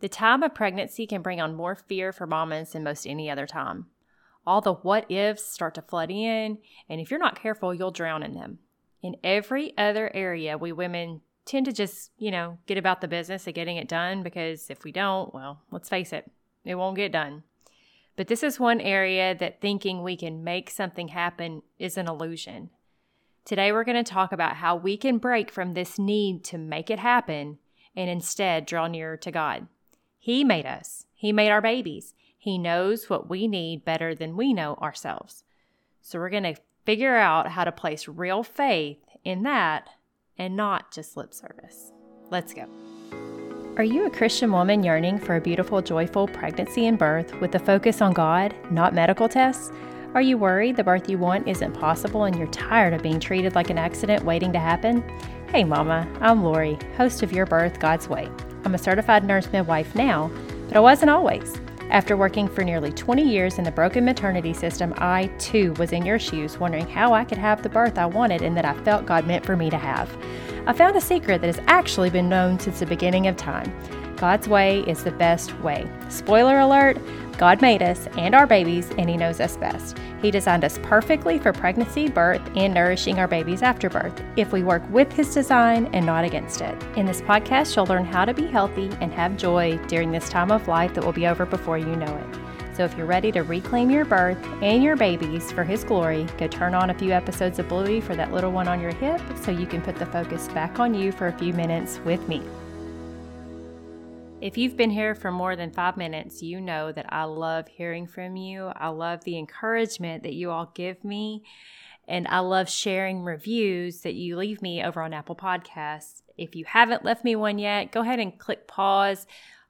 The time of pregnancy can bring on more fear for mamas than most any other time. All the what ifs start to flood in, and if you're not careful, you'll drown in them. In every other area, we women tend to just, you know, get about the business of getting it done because if we don't, well, let's face it, it won't get done. But this is one area that thinking we can make something happen is an illusion. Today, we're going to talk about how we can break from this need to make it happen and instead draw nearer to God. He made us, He made our babies. He knows what we need better than we know ourselves. So, we're going to figure out how to place real faith in that and not just lip service. Let's go. Are you a Christian woman yearning for a beautiful, joyful pregnancy and birth with a focus on God, not medical tests? Are you worried the birth you want isn't possible and you're tired of being treated like an accident waiting to happen? Hey, Mama, I'm Lori, host of Your Birth God's Way. I'm a certified nurse midwife now, but I wasn't always. After working for nearly 20 years in the broken maternity system, I too was in your shoes, wondering how I could have the birth I wanted and that I felt God meant for me to have. I found a secret that has actually been known since the beginning of time. God's way is the best way. Spoiler alert God made us and our babies, and He knows us best. He designed us perfectly for pregnancy, birth, and nourishing our babies after birth if we work with His design and not against it. In this podcast, you'll learn how to be healthy and have joy during this time of life that will be over before you know it. So if you're ready to reclaim your birth and your babies for His glory, go turn on a few episodes of Bluey for that little one on your hip so you can put the focus back on you for a few minutes with me. If you've been here for more than five minutes, you know that I love hearing from you. I love the encouragement that you all give me. And I love sharing reviews that you leave me over on Apple Podcasts. If you haven't left me one yet, go ahead and click pause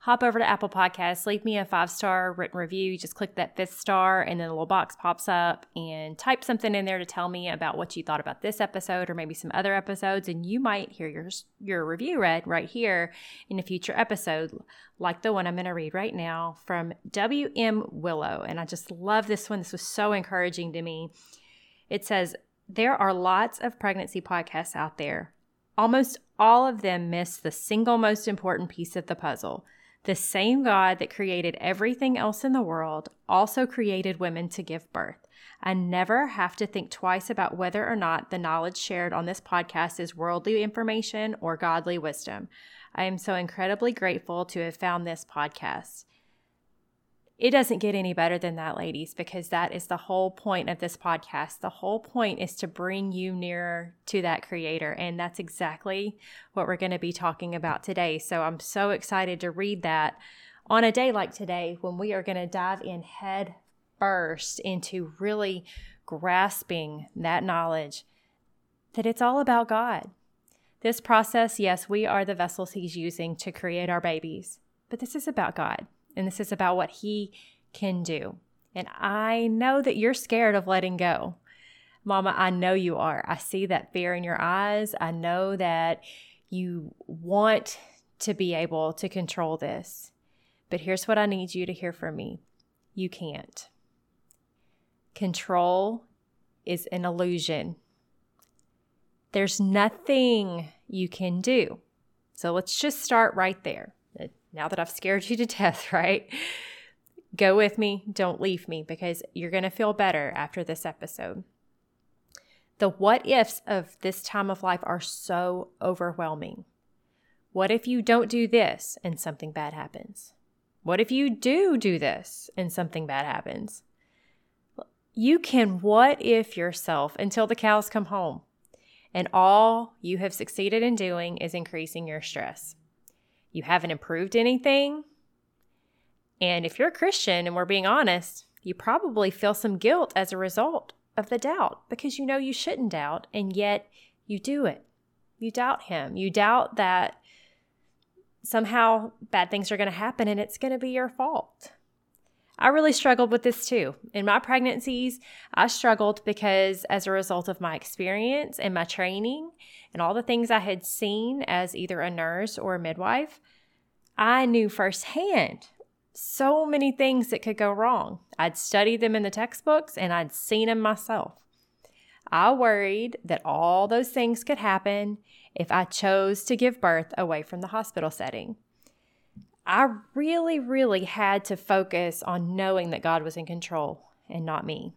hop over to Apple Podcasts, leave me a five star written review. You just click that fifth star, and then a little box pops up, and type something in there to tell me about what you thought about this episode or maybe some other episodes. And you might hear your, your review read right here in a future episode, like the one I'm going to read right now from W.M. Willow. And I just love this one. This was so encouraging to me. It says, There are lots of pregnancy podcasts out there. Almost all of them miss the single most important piece of the puzzle the same God that created everything else in the world also created women to give birth. I never have to think twice about whether or not the knowledge shared on this podcast is worldly information or godly wisdom. I am so incredibly grateful to have found this podcast. It doesn't get any better than that, ladies, because that is the whole point of this podcast. The whole point is to bring you nearer to that creator. And that's exactly what we're going to be talking about today. So I'm so excited to read that on a day like today when we are going to dive in head first into really grasping that knowledge that it's all about God. This process, yes, we are the vessels He's using to create our babies, but this is about God and this is about what He can do. And I know that you're scared of letting go. Mama, I know you are. I see that fear in your eyes. I know that you want to be able to control this. But here's what I need you to hear from me you can't. Control is an illusion. There's nothing you can do. So let's just start right there now that I've scared you to death, right? Go with me, don't leave me, because you're going to feel better after this episode. The what ifs of this time of life are so overwhelming. What if you don't do this and something bad happens? What if you do do this and something bad happens? You can what if yourself until the cows come home, and all you have succeeded in doing is increasing your stress you haven't improved anything. And if you're a Christian and we're being honest, you probably feel some guilt as a result of the doubt because you know you shouldn't doubt, and yet you do it. You doubt Him. You doubt that somehow bad things are going to happen and it's going to be your fault. I really struggled with this too. In my pregnancies, I struggled because as a result of my experience and my training and all the things I had seen as either a nurse or a midwife, I knew firsthand so many things that could go wrong. I'd studied them in the textbooks and I'd seen them myself. I worried that all those things could happen if I chose to give birth away from the hospital setting. I really, really had to focus on knowing that God was in control and not me.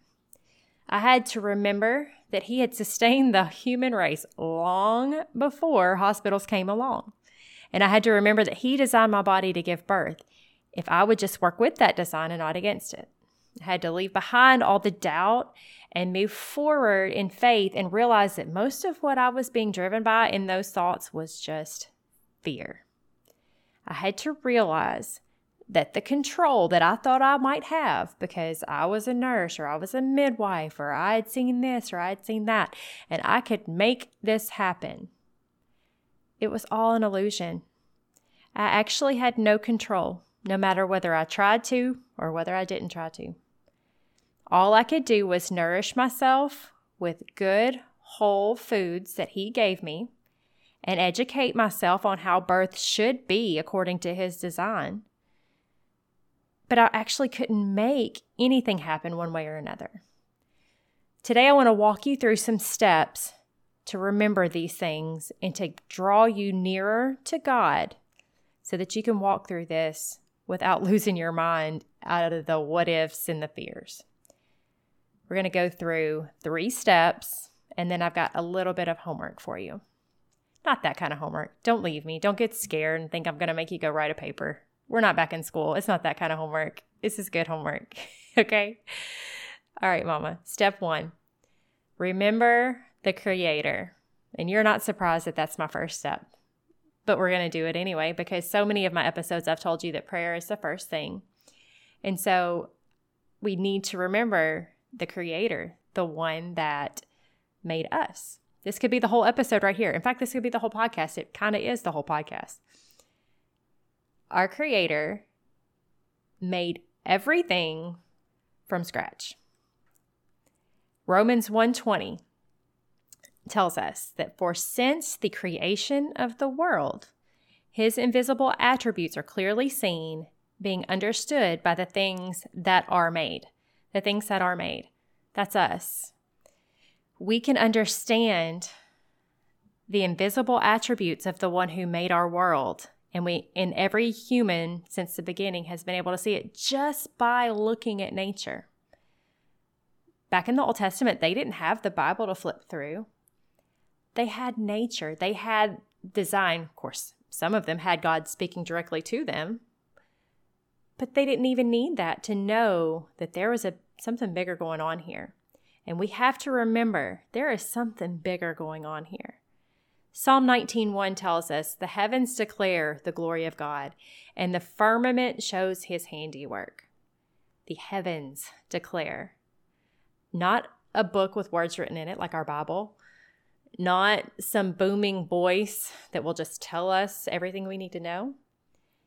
I had to remember that He had sustained the human race long before hospitals came along. And I had to remember that He designed my body to give birth if I would just work with that design and not against it. I had to leave behind all the doubt and move forward in faith and realize that most of what I was being driven by in those thoughts was just fear. I had to realize that the control that I thought I might have because I was a nurse or I was a midwife or I had seen this or I had seen that and I could make this happen. It was all an illusion. I actually had no control, no matter whether I tried to or whether I didn't try to. All I could do was nourish myself with good, whole foods that He gave me and educate myself on how birth should be according to His design. But I actually couldn't make anything happen one way or another. Today, I want to walk you through some steps to remember these things and to draw you nearer to God so that you can walk through this without losing your mind out of the what ifs and the fears. We're going to go through three steps, and then I've got a little bit of homework for you. Not that kind of homework. Don't leave me. Don't get scared and think I'm going to make you go write a paper. We're not back in school. It's not that kind of homework. This is good homework. okay? All right, mama. Step one remember the creator. And you're not surprised that that's my first step. But we're going to do it anyway because so many of my episodes I've told you that prayer is the first thing. And so we need to remember the creator, the one that made us. This could be the whole episode right here. In fact, this could be the whole podcast. It kind of is the whole podcast. Our creator made everything from scratch. Romans 120 tells us that for since the creation of the world, his invisible attributes are clearly seen, being understood by the things that are made the things that are made. That's us. We can understand the invisible attributes of the one who made our world. And we, in every human since the beginning, has been able to see it just by looking at nature. Back in the Old Testament, they didn't have the Bible to flip through. They had nature, they had design. Of course, some of them had God speaking directly to them, but they didn't even need that to know that there was a something bigger going on here. And we have to remember there is something bigger going on here. Psalm 19:1 tells us, "The heavens declare the glory of God, and the firmament shows his handiwork." The heavens declare. Not a book with words written in it like our Bible, not some booming voice that will just tell us everything we need to know.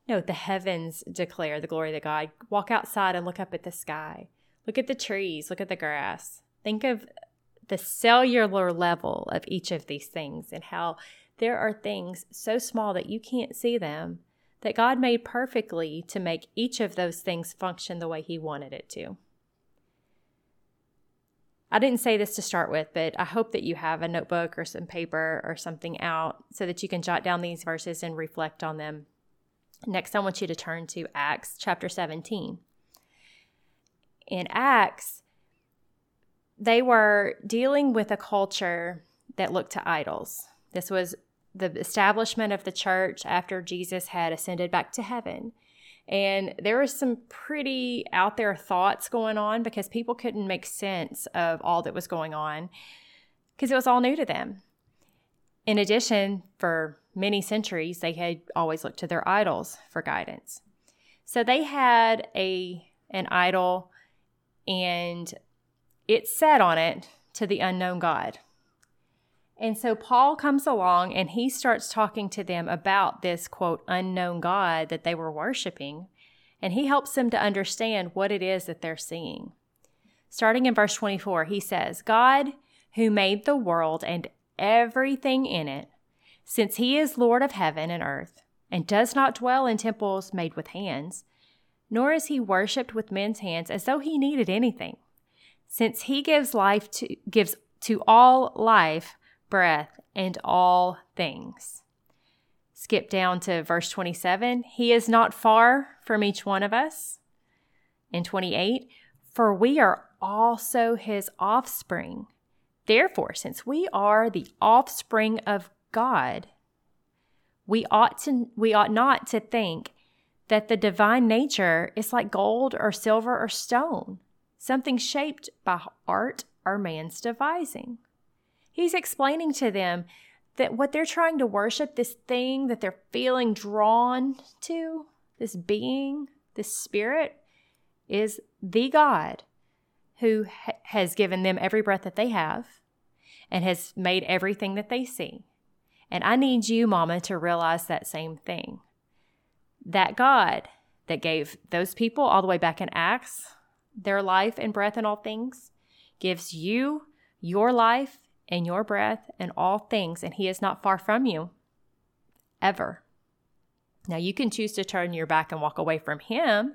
No, the heavens declare the glory of God. Walk outside and look up at the sky. Look at the trees, look at the grass. Think of the cellular level of each of these things and how there are things so small that you can't see them that God made perfectly to make each of those things function the way He wanted it to. I didn't say this to start with, but I hope that you have a notebook or some paper or something out so that you can jot down these verses and reflect on them Next, I want you to turn to Acts chapter 17. In Acts, they were dealing with a culture that looked to idols. This was the establishment of the church after Jesus had ascended back to heaven. And there was some pretty out there thoughts going on because people couldn't make sense of all that was going on because it was all new to them. In addition, for many centuries, they had always looked to their idols for guidance. So they had a an idol and it said on it to the unknown God. And so Paul comes along and he starts talking to them about this quote unknown God that they were worshiping, and he helps them to understand what it is that they're seeing. Starting in verse 24, he says, God who made the world and everything in it since he is Lord of heaven and earth, and does not dwell in temples made with hands, nor is he worshipped with men's hands as though he needed anything, since he gives life to gives to all life, breath, and all things. Skip down to verse 27. He is not far from each one of us. In 28, for we are also his offspring. Therefore, since we are the offspring of God, we ought to we ought not to think that the divine nature is like gold or silver or stone, something shaped by art or man's devising. He's explaining to them that what they're trying to worship, this thing that they're feeling drawn to, this being, this spirit, is the God who ha- has given them every breath that they have and has made everything that they see. And I need you, Mama, to realize that same thing. That God that gave those people all the way back in Acts their life and breath and all things gives you your life and your breath and all things, and He is not far from you ever. Now, you can choose to turn your back and walk away from Him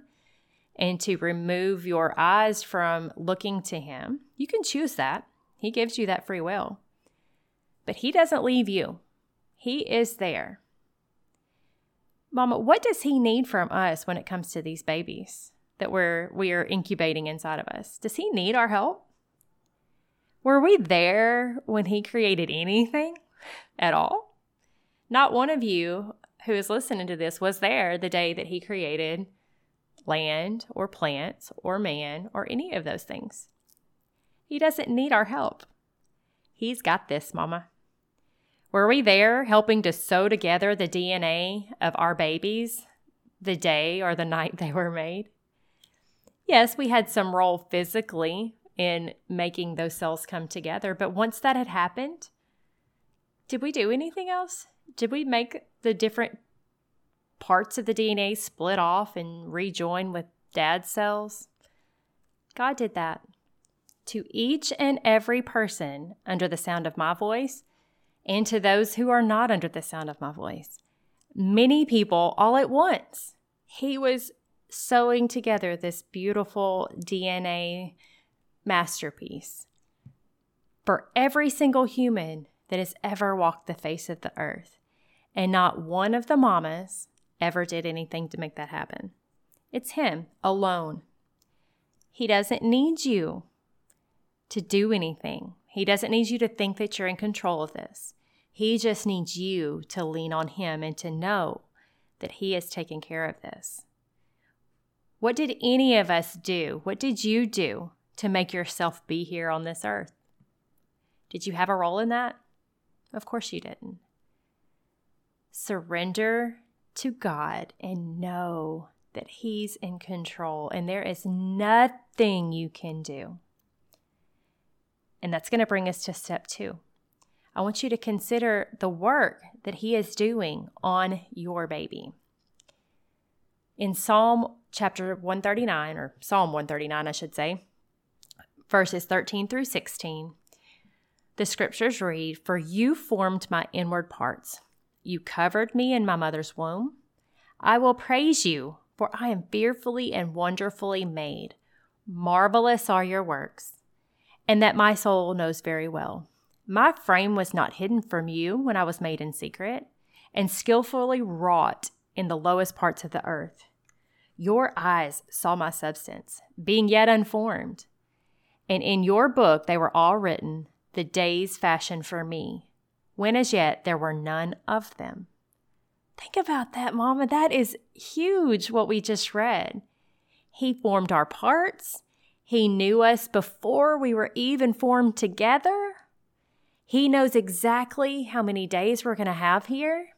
and to remove your eyes from looking to Him. You can choose that. He gives you that free will. But He doesn't leave you, He is there. Mama, what does He need from us when it comes to these babies that we're we are incubating inside of us? Does He need our help? Were we there when He created anything at all? Not one of you who is listening to this was there the day that He created land or plants or man or any of those things. He doesn't need our help. He's got this, Mama. Were we there helping to sew together the DNA of our babies the day or the night they were made? Yes, we had some role physically in making those cells come together. But once that had happened, did we do anything else? Did we make the different parts of the DNA split off and rejoin with dad's cells? God did that. To each and every person under the sound of my voice, and to those who are not under the sound of my voice, many people all at once. He was sewing together this beautiful DNA masterpiece for every single human that has ever walked the face of the earth. And not one of the mamas ever did anything to make that happen. It's him alone. He doesn't need you to do anything. He doesn't need you to think that you're in control of this. He just needs you to lean on him and to know that he is taking care of this. What did any of us do? What did you do to make yourself be here on this earth. Did you have a role in that? Of course you didn't. Surrender to God and know that He's in control and there is nothing you can do. And that's going to bring us to step two. I want you to consider the work that He is doing on your baby. In Psalm chapter 139, or Psalm 139, I should say, verses 13 through 16. The scriptures read For you formed my inward parts, you covered me in my mother's womb. I will praise you, for I am fearfully and wonderfully made. Marvelous are your works, and that my soul knows very well. My frame was not hidden from you when I was made in secret, and skillfully wrought in the lowest parts of the earth. Your eyes saw my substance, being yet unformed and in your book they were all written, the days fashioned for me, when as yet there were none of them. Think about that, Mama. That is huge what we just read. He formed our parts. He knew us before we were even formed together. He knows exactly how many days we're going to have here.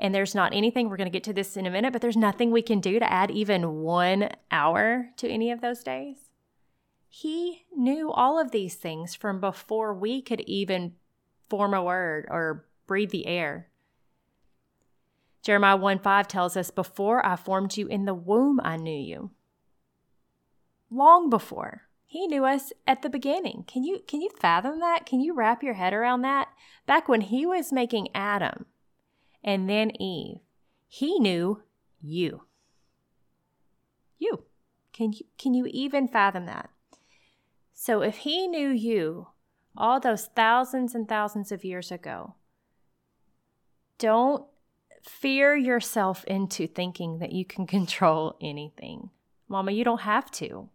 And there's not anything, we're going to get to this in a minute, but there's nothing we can do to add even one hour to any of those days. He knew all of these things from before we could even form a word or breathe the air. Jeremiah 1 5 tells us, Before I formed you in the womb, I knew you. Long before. He knew us at the beginning. Can you can you fathom that? Can you wrap your head around that? Back when he was making Adam and then Eve, he knew you. You. Can you can you even fathom that? So if he knew you all those thousands and thousands of years ago, don't fear yourself into thinking that you can control anything. Mama, you don't have to.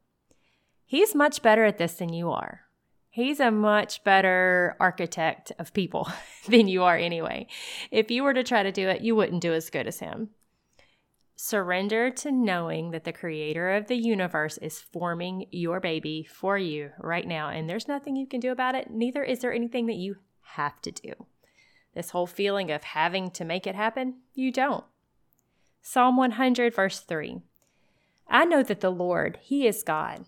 He's much better at this than you are. He's a much better architect of people than you are anyway. If you were to try to do it, you wouldn't do as good as him. Surrender to knowing that the creator of the universe is forming your baby for you right now, and there's nothing you can do about it. Neither is there anything that you have to do. This whole feeling of having to make it happen, you don't. Psalm 100, verse 3 I know that the Lord, He is God.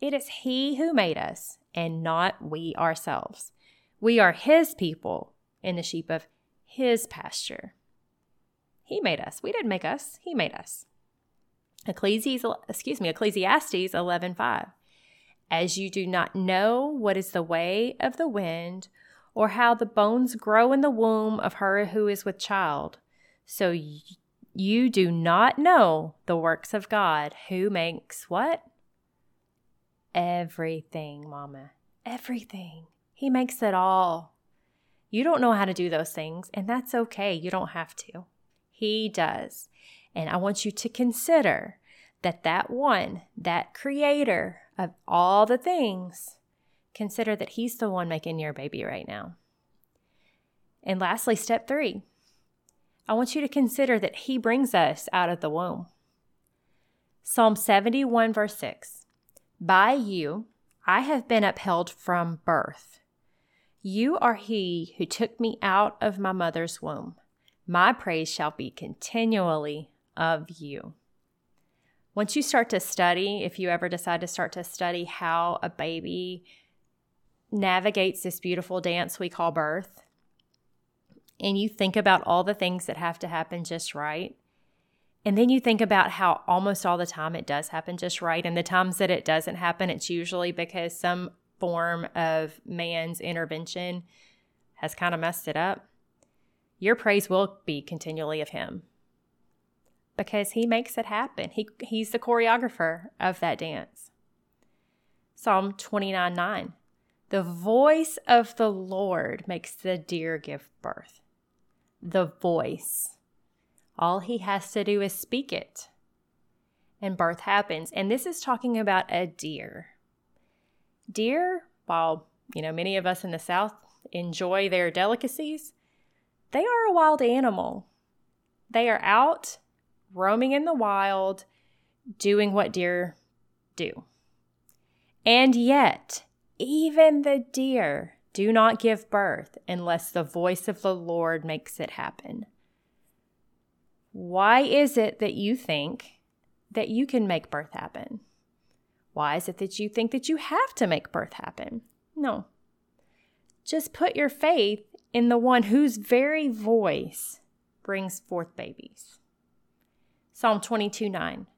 It is He who made us, and not we ourselves. We are His people and the sheep of His pasture. He made us. We didn't make us. He made us. Ecclesiastes, excuse me, Ecclesiastes 11:5. As you do not know what is the way of the wind or how the bones grow in the womb of her who is with child, so you do not know the works of God who makes what? Everything, mama. Everything. He makes it all. You don't know how to do those things, and that's okay. You don't have to. He does. And I want you to consider that that one, that creator of all the things, consider that he's the one making your baby right now. And lastly, step three, I want you to consider that he brings us out of the womb. Psalm 71, verse 6 By you I have been upheld from birth. You are he who took me out of my mother's womb. My praise shall be continually of you. Once you start to study, if you ever decide to start to study how a baby navigates this beautiful dance we call birth, and you think about all the things that have to happen just right, and then you think about how almost all the time it does happen just right, and the times that it doesn't happen, it's usually because some form of man's intervention has kind of messed it up your praise will be continually of him because he makes it happen. He, he's the choreographer of that dance. Psalm 29 9. The voice of the Lord makes the deer give birth. The voice. All he has to do is speak it, and birth happens. And this is talking about a deer. Deer, while you know many of us in the South enjoy their delicacies, they are a wild animal. They are out roaming in the wild, doing what deer do. And yet, even the deer do not give birth unless the voice of the Lord makes it happen. Why is it that you think that you can make birth happen? Why is it that you think that you have to make birth happen? No. Just put your faith in the one whose very voice brings forth babies. Psalm 22 9.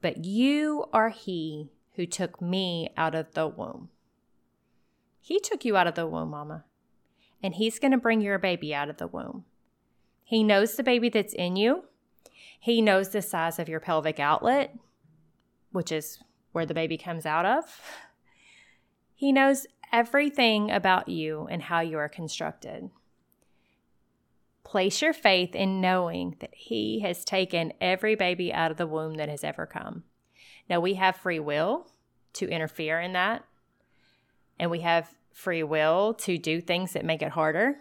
But you are he who took me out of the womb. He took you out of the womb, Mama. And he's going to bring your baby out of the womb. He knows the baby that's in you. He knows the size of your pelvic outlet, which is where the baby comes out of. He knows everything about you and how you are constructed. Place your faith in knowing that He has taken every baby out of the womb that has ever come. Now, we have free will to interfere in that, and we have free will to do things that make it harder,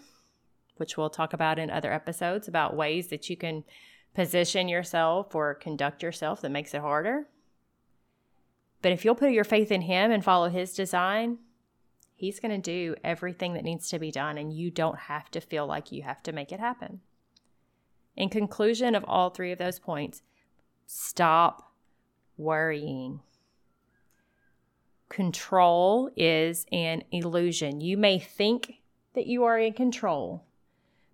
which we'll talk about in other episodes about ways that you can position yourself or conduct yourself that makes it harder. But if you'll put your faith in Him and follow His design, He's going to do everything that needs to be done, and you don't have to feel like you have to make it happen. In conclusion of all three of those points, stop worrying. Control is an illusion. You may think that you are in control,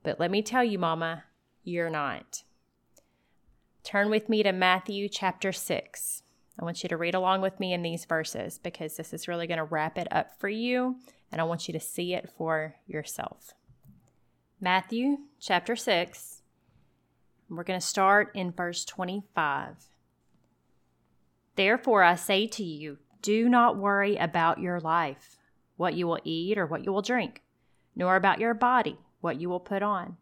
but let me tell you, Mama, you're not. Turn with me to Matthew chapter 6. I want you to read along with me in these verses because this is really going to wrap it up for you, and I want you to see it for yourself. Matthew chapter 6, we're going to start in verse 25. Therefore, I say to you, do not worry about your life, what you will eat or what you will drink, nor about your body, what you will put on.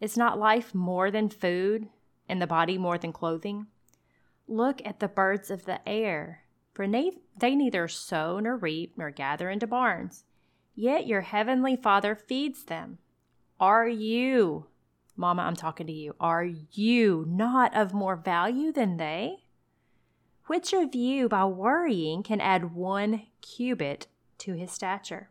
Is not life more than food, and the body more than clothing? Look at the birds of the air, for they neither sow nor reap nor gather into barns, yet your heavenly Father feeds them. Are you, Mama, I'm talking to you, are you not of more value than they? Which of you, by worrying, can add one cubit to his stature?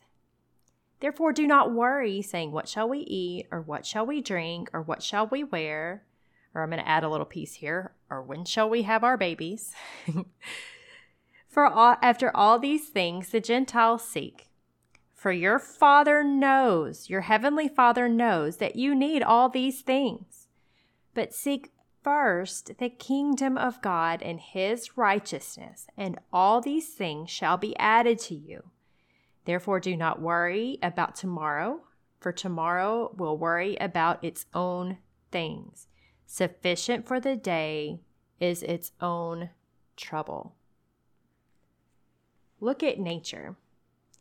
Therefore, do not worry, saying, What shall we eat, or what shall we drink, or what shall we wear? Or I'm going to add a little piece here, or when shall we have our babies? For all, after all these things the Gentiles seek. For your Father knows, your heavenly Father knows that you need all these things. But seek first the kingdom of God and his righteousness, and all these things shall be added to you. Therefore, do not worry about tomorrow, for tomorrow will worry about its own things. Sufficient for the day is its own trouble. Look at nature.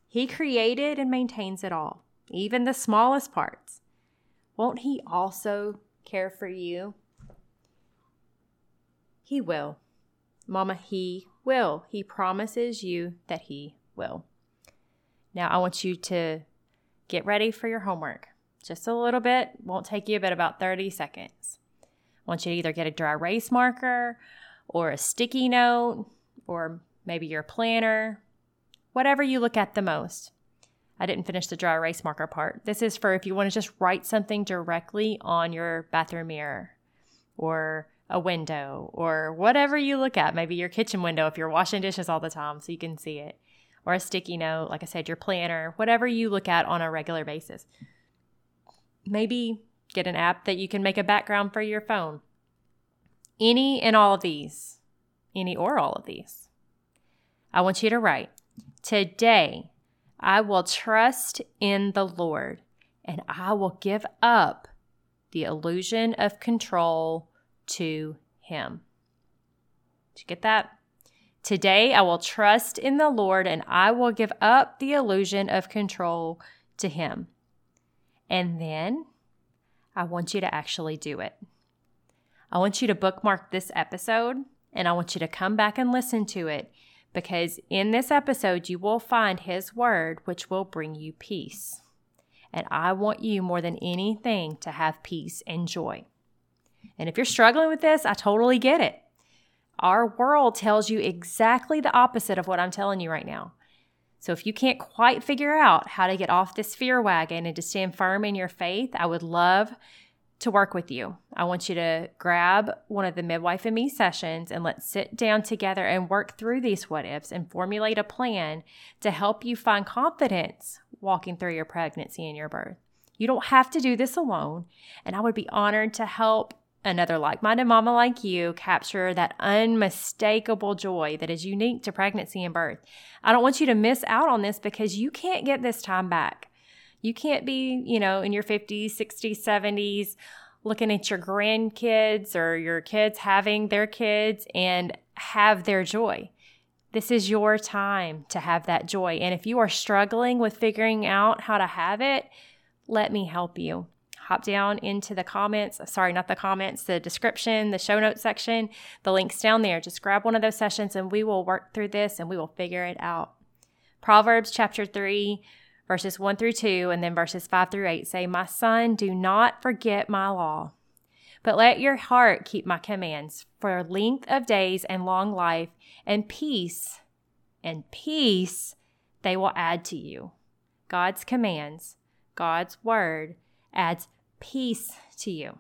He created and maintains it all, even the smallest parts. Won't He also care for you? He will. Mama, He will. He promises you that He will. Now, I want you to get ready for your homework. Just a little bit, won't take you but about 30 seconds. I want you to either get a dry erase marker or a sticky note or maybe your planner, whatever you look at the most. I didn't finish the dry erase marker part. This is for if you want to just write something directly on your bathroom mirror or a window or whatever you look at, maybe your kitchen window if you're washing dishes all the time so you can see it or a sticky note, like I said, your planner, whatever you look at on a regular basis. Maybe get an app that you can make a background for your phone. Any and all of these, any or all of these. I want you to write Today, I will trust in the Lord and I will give up the illusion of control to Him. Did you get that? Today, I will trust in the Lord and I will give up the illusion of control to Him. And then I want you to actually do it. I want you to bookmark this episode and I want you to come back and listen to it because in this episode, you will find His word, which will bring you peace. And I want you more than anything to have peace and joy. And if you're struggling with this, I totally get it. Our world tells you exactly the opposite of what I'm telling you right now. So if you can't quite figure out how to get off this fear wagon and to stand firm in your faith, I would love to work with you. I want you to grab one of the midwife and me sessions and let's sit down together and work through these what ifs and formulate a plan to help you find confidence walking through your pregnancy and your birth. You don't have to do this alone, and I would be honored to help another like minded mama like you capture that unmistakable joy that is unique to pregnancy and birth. I don't want you to miss out on this because you can't get this time back. You can't be, you know, in your 50s, 60s, 70s looking at your grandkids or your kids having their kids and have their joy. This is your time to have that joy. And if you are struggling with figuring out how to have it, let me help you hop down into the comments. Sorry, not the comments, the description, the show notes section. The link's down there. Just grab one of those sessions and we will work through this and we will figure it out. Proverbs chapter 3, verses 1 through 2, and then verses 5 through 8 say, My son, do not forget my law, but let your heart keep my commands for length of days and long life and peace, and peace they will add to you. God's commands, God's word adds peace to you.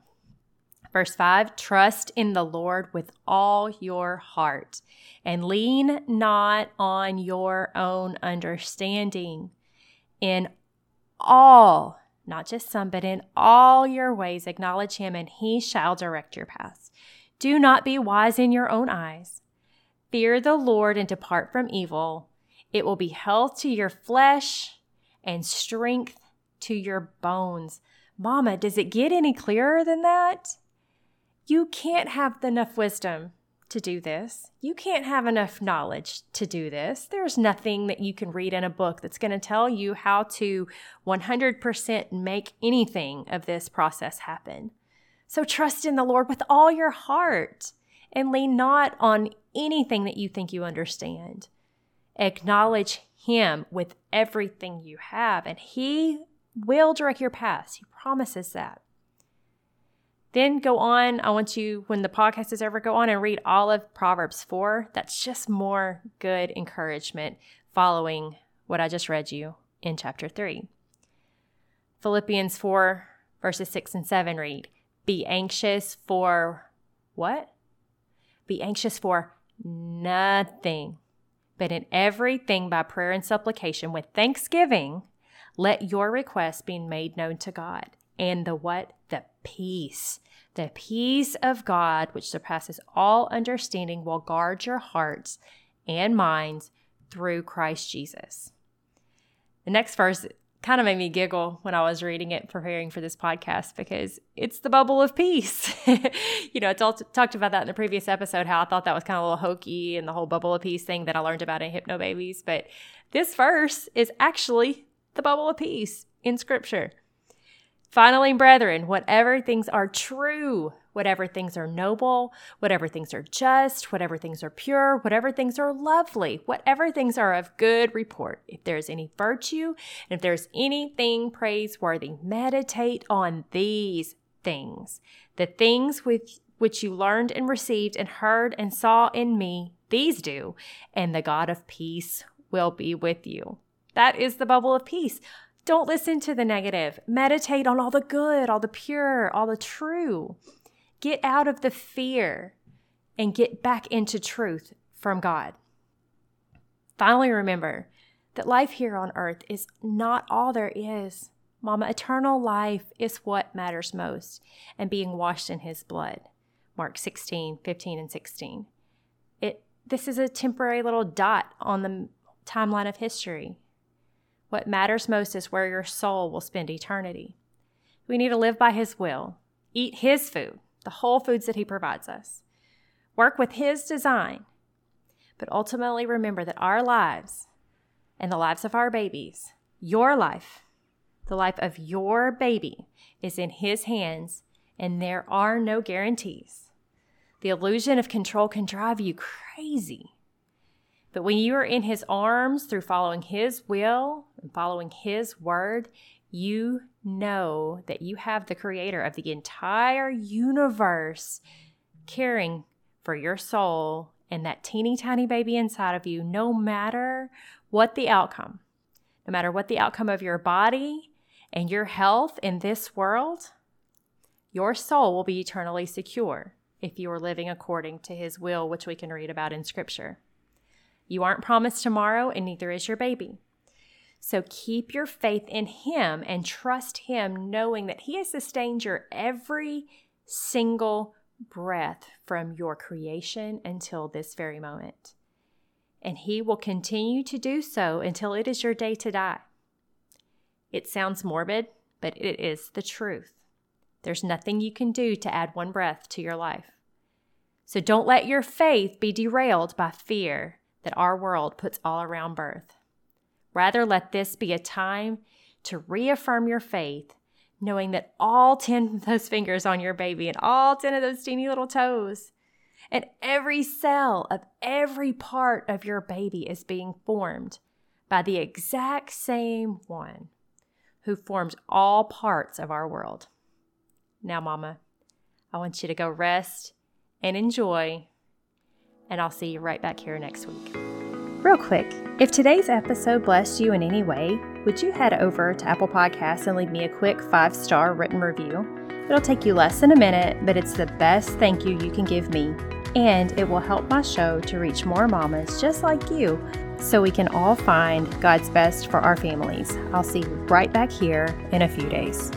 Verse 5 Trust in the Lord with all your heart and lean not on your own understanding. In all, not just some, but in all your ways acknowledge him, and he shall direct your paths. Do not be wise in your own eyes. Fear the Lord and depart from evil. It will be health to your flesh and strength to your bones. Mama, does it get any clearer than that? You can't have enough wisdom to do this. You can't have enough knowledge to do this. There's nothing that you can read in a book that's going to tell you how to 100% make anything of this process happen. So trust in the Lord with all your heart and lean not on anything that you think you understand. Acknowledge Him with everything you have, and He will direct your paths. He promises that. Then go on. I want you, when the podcast is over, go on and read all of Proverbs 4. That's just more good encouragement following what I just read you in chapter 3. Philippians 4, verses 6 and 7 read Be anxious for what? Be anxious for nothing, but in everything by prayer and supplication with thanksgiving, let your requests be made known to God. And the what? The peace. The peace of God, which surpasses all understanding, will guard your hearts and minds through Christ Jesus. The next verse kind of made me giggle when I was reading it, preparing for this podcast, because it's the bubble of peace. you know, I talked about that in the previous episode, how I thought that was kind of a little hokey and the whole bubble of peace thing that I learned about in Hypnobabies. But this verse is actually the bubble of peace in Scripture. Finally, brethren, whatever things are true, whatever things are noble, whatever things are just, whatever things are pure, whatever things are lovely, whatever things are of good report, if there is any virtue, and if there's anything praiseworthy, meditate on these things. The things with which you learned and received and heard and saw in me, these do, and the God of peace will be with you. That is the bubble of peace. Don't listen to the negative. Meditate on all the good, all the pure, all the true. Get out of the fear and get back into truth from God. Finally, remember that life here on earth is not all there is. Mama, eternal life is what matters most, and being washed in his blood. Mark 16, 15, and 16. It, this is a temporary little dot on the timeline of history. What matters most is where your soul will spend eternity. We need to live by His will, eat His food, the whole foods that He provides us, work with His design, but ultimately remember that our lives and the lives of our babies, your life, the life of your baby, is in His hands, and there are no guarantees. The illusion of control can drive you crazy. But when you are in his arms through following his will and following his word, you know that you have the creator of the entire universe caring for your soul and that teeny tiny baby inside of you, no matter what the outcome, no matter what the outcome of your body and your health in this world, your soul will be eternally secure if you are living according to his will, which we can read about in scripture. You aren't promised tomorrow, and neither is your baby. So keep your faith in Him and trust Him, knowing that He has sustained your every single breath from your creation until this very moment. And He will continue to do so until it is your day to die. It sounds morbid, but it is the truth. There's nothing you can do to add one breath to your life. So don't let your faith be derailed by fear that our world puts all around birth. Rather, let this be a time to reaffirm your faith, knowing that all 10 of those fingers on your baby and all 10 of those teeny little toes and every cell of every part of your baby is being formed by the exact same one who forms all parts of our world. Now, Mama, I want you to go rest and enjoy and I'll see you right back here next week. Real quick, if today's episode blessed you in any way, would you head over to Apple Podcasts and leave me a quick five star written review? It'll take you less than a minute, but it's the best thank you you can give me, and it will help my show to reach more mamas just like you so we can all find God's best for our families. I'll see you right back here in a few days.